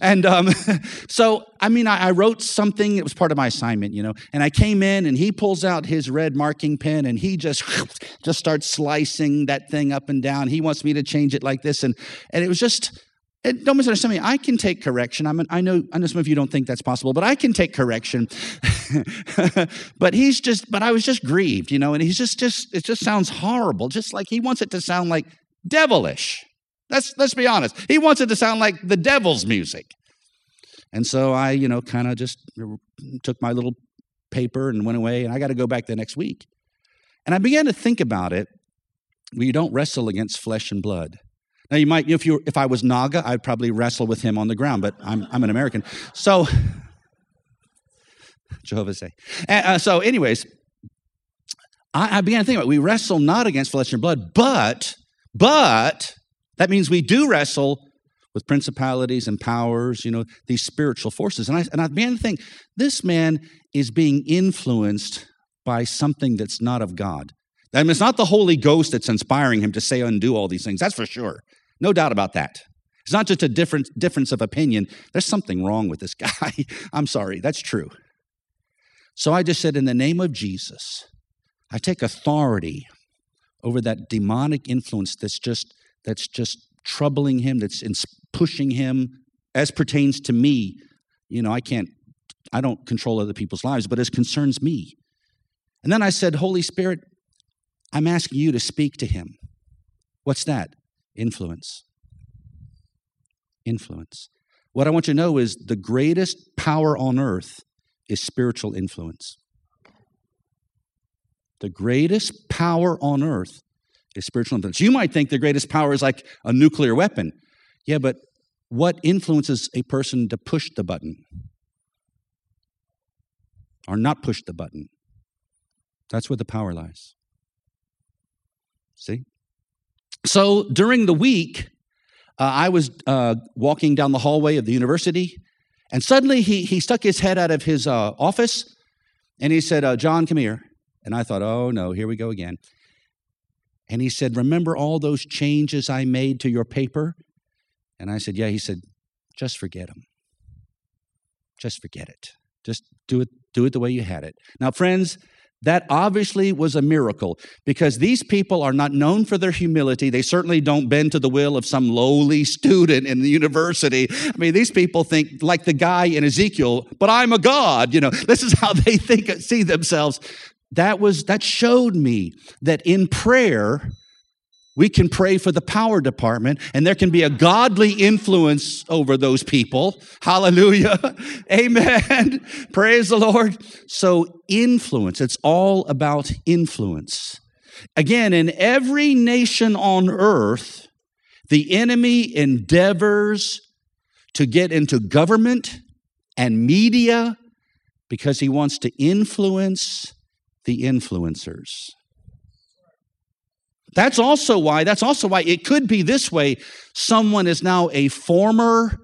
And um, *laughs* so, I mean, I, I wrote something. It was part of my assignment, you know. And I came in, and he pulls out his red marking pen, and he just *sniffs* just starts slicing that thing up and down. He wants me to change it like this, and and it was just And don't misunderstand me. I can take correction. I'm an, I know. I know some of you don't think that's possible, but I can take correction. *laughs* but he's just. But I was just grieved, you know. And he's just. Just. It just sounds horrible. Just like he wants it to sound like devilish. Let's let's be honest. He wants it to sound like the devil's music. And so I, you know, kind of just took my little paper and went away. And I got to go back the next week. And I began to think about it. We don't wrestle against flesh and blood. Now you might, if you, if I was Naga, I'd probably wrestle with him on the ground, but I'm, I'm an American. So, *laughs* Jehovah say. Uh, so, anyways, I, I began to think about it. we wrestle not against flesh and blood, but, but that means we do wrestle with principalities and powers, you know, these spiritual forces. And I, and I began to think, this man is being influenced by something that's not of God. I mean, it's not the Holy Ghost that's inspiring him to say undo all these things. That's for sure. No doubt about that. It's not just a different difference of opinion. There's something wrong with this *laughs* guy. I'm sorry. That's true. So I just said, in the name of Jesus, I take authority over that demonic influence that's just that's just troubling him, that's pushing him as pertains to me. You know, I can't, I don't control other people's lives, but as concerns me. And then I said, Holy Spirit, I'm asking you to speak to him. What's that? Influence. Influence. What I want you to know is the greatest power on earth is spiritual influence. The greatest power on earth is spiritual influence. You might think the greatest power is like a nuclear weapon. Yeah, but what influences a person to push the button or not push the button? That's where the power lies. See? So during the week, uh, I was uh, walking down the hallway of the university, and suddenly he, he stuck his head out of his uh, office and he said, uh, John, come here. And I thought, oh no, here we go again. And he said, Remember all those changes I made to your paper? And I said, Yeah. He said, Just forget them. Just forget it. Just do it, do it the way you had it. Now, friends, that obviously was a miracle because these people are not known for their humility. They certainly don't bend to the will of some lowly student in the university. I mean, these people think like the guy in Ezekiel, but I'm a God. You know, this is how they *laughs* think, see themselves that was that showed me that in prayer we can pray for the power department and there can be a godly influence over those people. Hallelujah. *laughs* Amen. *laughs* Praise the lord. So influence it's all about influence. Again in every nation on earth the enemy endeavors to get into government and media because he wants to influence the influencers. That's also why, that's also why it could be this way. Someone is now a former,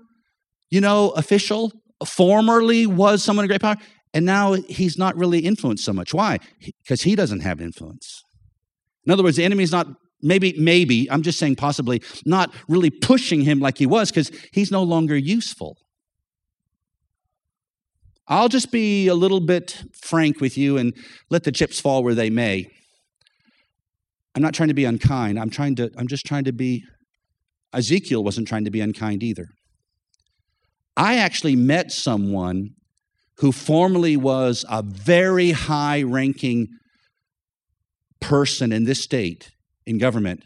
you know, official, formerly was someone of great power, and now he's not really influenced so much. Why? Because he doesn't have influence. In other words, the enemy's not maybe, maybe, I'm just saying possibly, not really pushing him like he was because he's no longer useful. I'll just be a little bit frank with you and let the chips fall where they may. I'm not trying to be unkind. I'm trying to I'm just trying to be Ezekiel wasn't trying to be unkind either. I actually met someone who formerly was a very high ranking person in this state in government.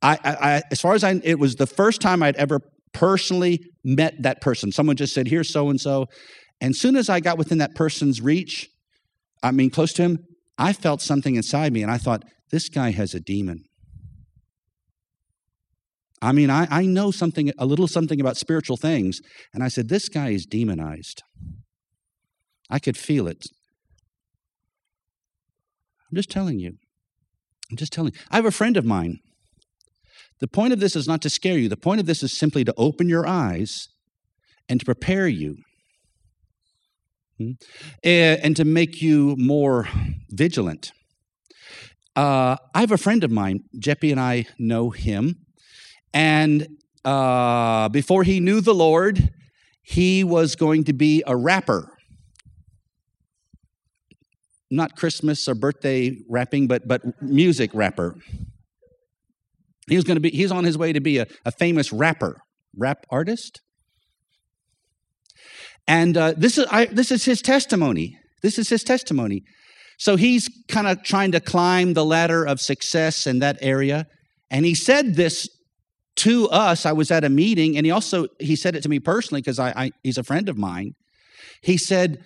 I, I, as far as I, it was the first time I'd ever personally met that person. Someone just said, "Here's so and so," And as soon as I got within that person's reach, I mean, close to him, I felt something inside me and I thought, this guy has a demon. I mean, I, I know something, a little something about spiritual things. And I said, this guy is demonized. I could feel it. I'm just telling you. I'm just telling you. I have a friend of mine. The point of this is not to scare you. The point of this is simply to open your eyes and to prepare you and to make you more vigilant. Uh, I have a friend of mine, Jeppy, and I know him. And uh, before he knew the Lord, he was going to be a rapper. Not Christmas or birthday rapping, but, but music rapper. He was going to be, he's on his way to be a, a famous rapper. rap artist. And uh, this, is, I, this is his testimony. This is his testimony. So he's kind of trying to climb the ladder of success in that area. And he said this to us. I was at a meeting, and he also he said it to me personally because I, I he's a friend of mine. He said,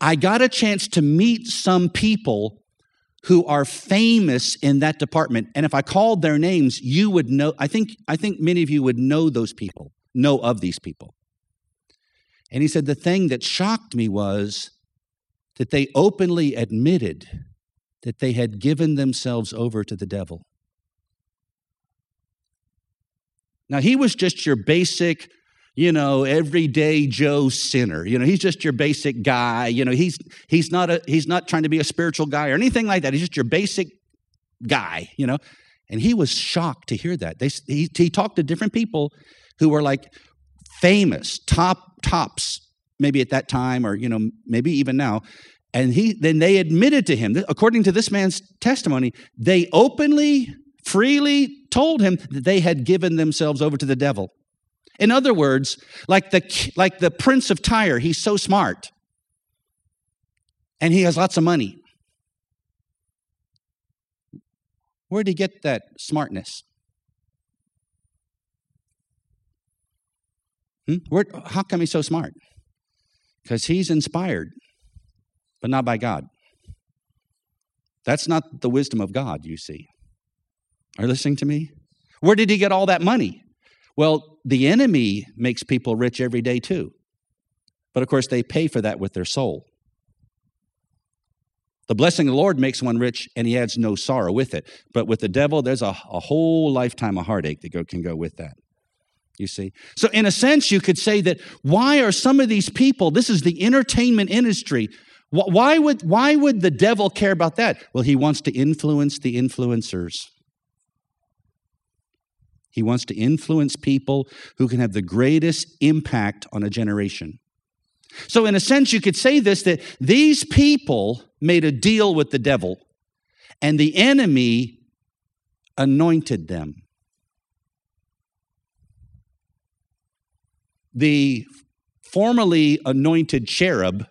I got a chance to meet some people who are famous in that department. And if I called their names, you would know. I think, I think many of you would know those people, know of these people. And he said, The thing that shocked me was that they openly admitted that they had given themselves over to the devil. Now, he was just your basic you know, everyday Joe sinner. You know, he's just your basic guy. You know, he's he's not a he's not trying to be a spiritual guy or anything like that. He's just your basic guy. You know, and he was shocked to hear that. They he, he talked to different people who were like famous top tops maybe at that time or you know maybe even now and he then they admitted to him according to this man's testimony they openly freely told him that they had given themselves over to the devil in other words, like the, like the prince of Tyre, he's so smart and he has lots of money. Where did he get that smartness? Hmm? Where, how come he's so smart? Because he's inspired, but not by God. That's not the wisdom of God, you see. Are you listening to me? Where did he get all that money? Well, the enemy makes people rich every day too. But of course, they pay for that with their soul. The blessing of the Lord makes one rich and he adds no sorrow with it. But with the devil, there's a, a whole lifetime of heartache that go, can go with that. You see? So, in a sense, you could say that why are some of these people, this is the entertainment industry, why would, why would the devil care about that? Well, he wants to influence the influencers. He wants to influence people who can have the greatest impact on a generation. So, in a sense, you could say this that these people made a deal with the devil, and the enemy anointed them. The formerly anointed cherub,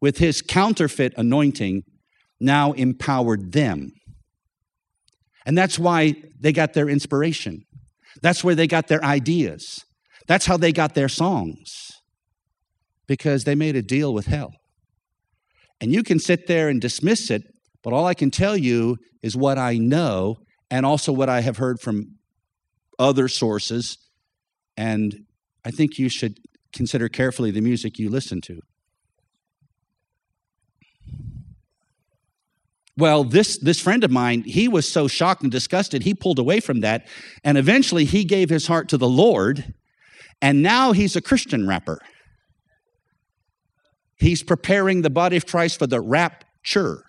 with his counterfeit anointing, now empowered them. And that's why they got their inspiration. That's where they got their ideas. That's how they got their songs, because they made a deal with hell. And you can sit there and dismiss it, but all I can tell you is what I know and also what I have heard from other sources. And I think you should consider carefully the music you listen to. Well, this, this friend of mine, he was so shocked and disgusted, he pulled away from that. And eventually he gave his heart to the Lord. And now he's a Christian rapper. He's preparing the body of Christ for the rapture.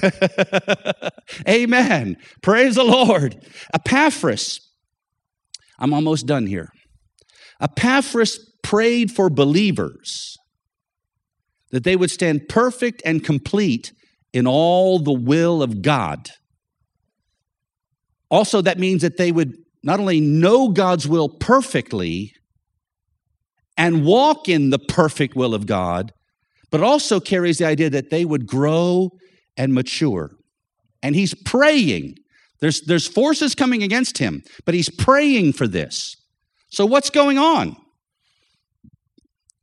*laughs* Amen. Praise the Lord. Epaphras, I'm almost done here. Epaphras prayed for believers that they would stand perfect and complete in all the will of God. Also, that means that they would not only know God's will perfectly and walk in the perfect will of God, but also carries the idea that they would grow and mature. And he's praying. There's, there's forces coming against him, but he's praying for this. So, what's going on?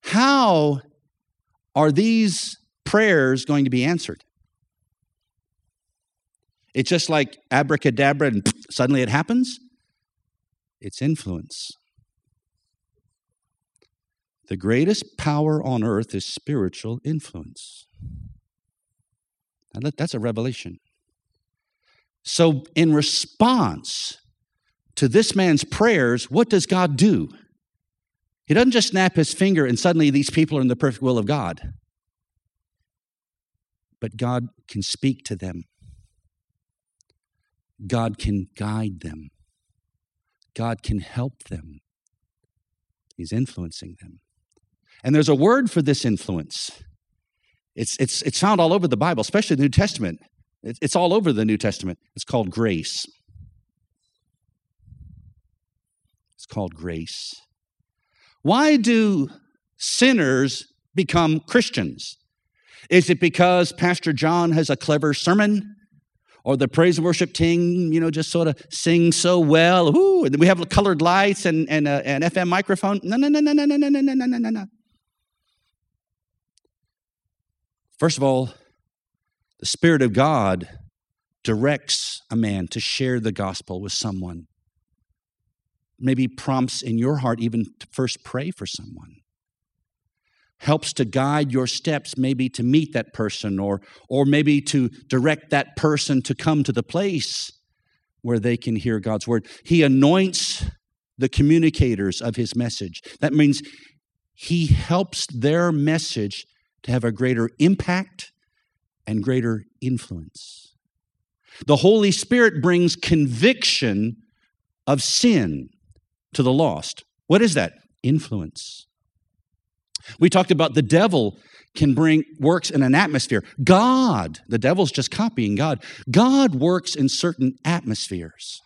How are these prayers going to be answered? It's just like abracadabra and *laughs* suddenly it happens. It's influence. The greatest power on earth is spiritual influence. That's a revelation. So, in response to this man's prayers, what does God do? He doesn't just snap his finger and suddenly these people are in the perfect will of God. But God can speak to them, God can guide them, God can help them. He's influencing them. And there's a word for this influence. It's, it's, it's found all over the Bible, especially the New Testament. It's all over the New Testament. It's called grace. It's called grace. Why do sinners become Christians? Is it because Pastor John has a clever sermon? Or the praise and worship team, you know, just sort of sing so well. Ooh, we have colored lights and, and uh, an FM microphone. No, no, no, no, no, no, no, no, no, no, no. First of all, the Spirit of God directs a man to share the gospel with someone. Maybe prompts in your heart even to first pray for someone helps to guide your steps maybe to meet that person or or maybe to direct that person to come to the place where they can hear God's word. He anoints the communicators of his message. That means he helps their message to have a greater impact and greater influence. The Holy Spirit brings conviction of sin to the lost. What is that? Influence. We talked about the devil can bring works in an atmosphere. God, the devil's just copying God. God works in certain atmospheres.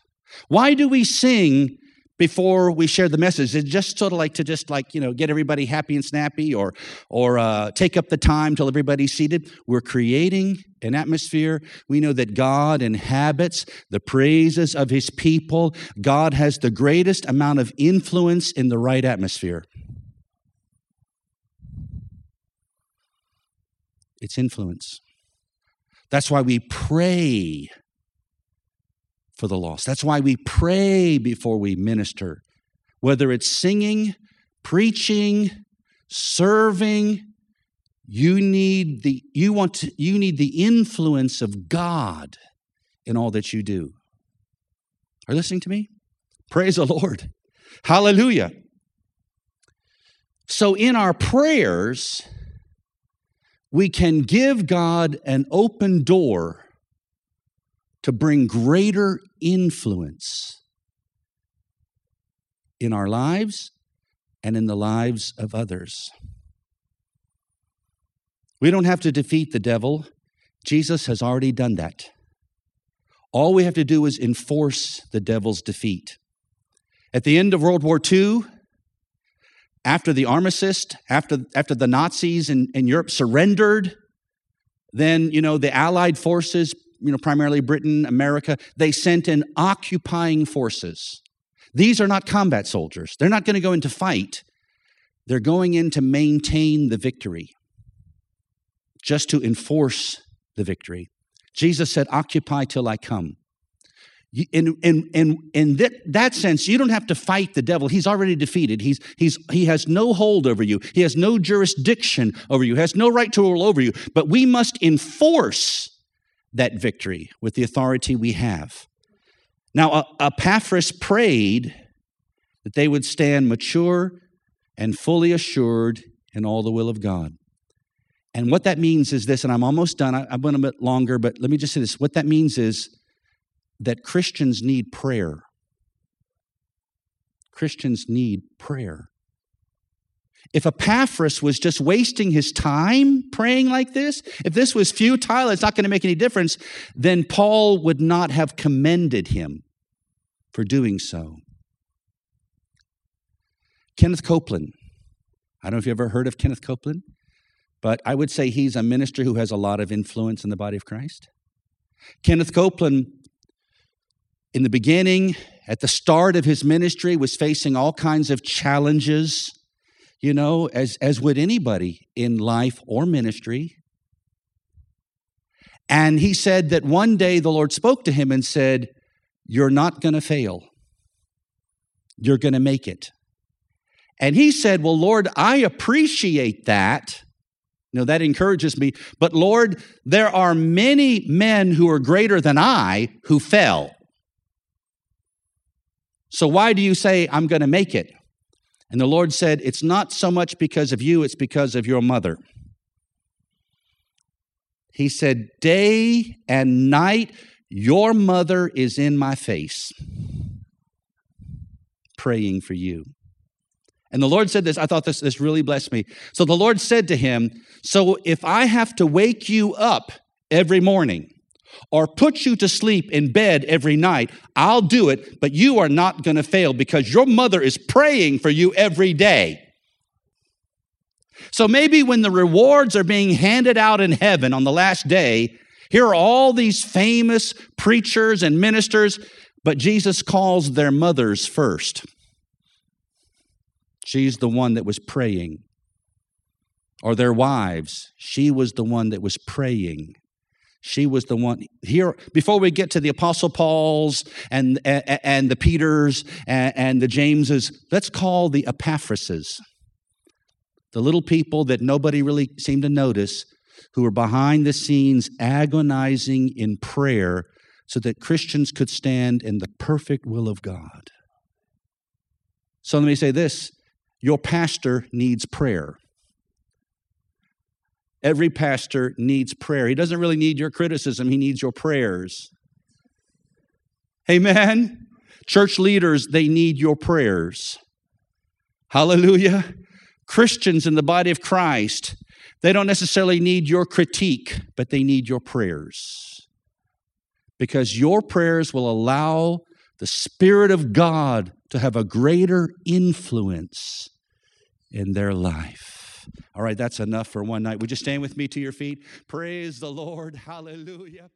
Why do we sing before we share the message? it's just sort of like to just like you know get everybody happy and snappy, or or uh, take up the time till everybody's seated? We're creating an atmosphere. We know that God inhabits the praises of His people. God has the greatest amount of influence in the right atmosphere. its influence. That's why we pray for the lost. That's why we pray before we minister, whether it's singing, preaching, serving. You need the you want to, you need the influence of God in all that you do. Are you listening to me? Praise the Lord. Hallelujah. So in our prayers, we can give God an open door to bring greater influence in our lives and in the lives of others. We don't have to defeat the devil. Jesus has already done that. All we have to do is enforce the devil's defeat. At the end of World War II, after the armistice, after, after the Nazis in, in Europe surrendered, then, you know, the Allied forces, you know, primarily Britain, America, they sent in occupying forces. These are not combat soldiers. They're not going to go into fight. They're going in to maintain the victory, just to enforce the victory. Jesus said, Occupy till I come in, in, in, in that, that sense, you don't have to fight the devil. He's already defeated. He's, he's, he has no hold over you. He has no jurisdiction over you. He has no right to rule over you. But we must enforce that victory with the authority we have. Now, uh, Epaphras prayed that they would stand mature and fully assured in all the will of God. And what that means is this, and I'm almost done. I, I went a bit longer, but let me just say this. What that means is that Christians need prayer. Christians need prayer. If Epaphras was just wasting his time praying like this, if this was futile, it's not going to make any difference, then Paul would not have commended him for doing so. Kenneth Copeland. I don't know if you ever heard of Kenneth Copeland, but I would say he's a minister who has a lot of influence in the body of Christ. Kenneth Copeland in the beginning, at the start of his ministry, was facing all kinds of challenges, you know, as, as would anybody in life or ministry. And he said that one day the Lord spoke to him and said, You're not going to fail. You're going to make it. And he said, Well, Lord, I appreciate that. You know, that encourages me. But Lord, there are many men who are greater than I who fell. So why do you say, I'm going to make it? And the Lord said, It's not so much because of you, it's because of your mother. He said, Day and night, your mother is in my face, praying for you. And the Lord said this, I thought this, this really blessed me. So the Lord said to him, So if I have to wake you up every morning, or put you to sleep in bed every night, I'll do it, but you are not going to fail because your mother is praying for you every day. So maybe when the rewards are being handed out in heaven on the last day, here are all these famous preachers and ministers, but Jesus calls their mothers first. She's the one that was praying. Or their wives, she was the one that was praying. She was the one here before we get to the Apostle Paul's and, and, and the Peters and, and the Jameses. Let's call the Epaphrases, the little people that nobody really seemed to notice, who were behind the scenes agonizing in prayer so that Christians could stand in the perfect will of God. So let me say this your pastor needs prayer. Every pastor needs prayer. He doesn't really need your criticism, he needs your prayers. Amen. Church leaders, they need your prayers. Hallelujah. Christians in the body of Christ, they don't necessarily need your critique, but they need your prayers. Because your prayers will allow the Spirit of God to have a greater influence in their life. All right, that's enough for one night. Would you stand with me to your feet? Praise the Lord. Hallelujah.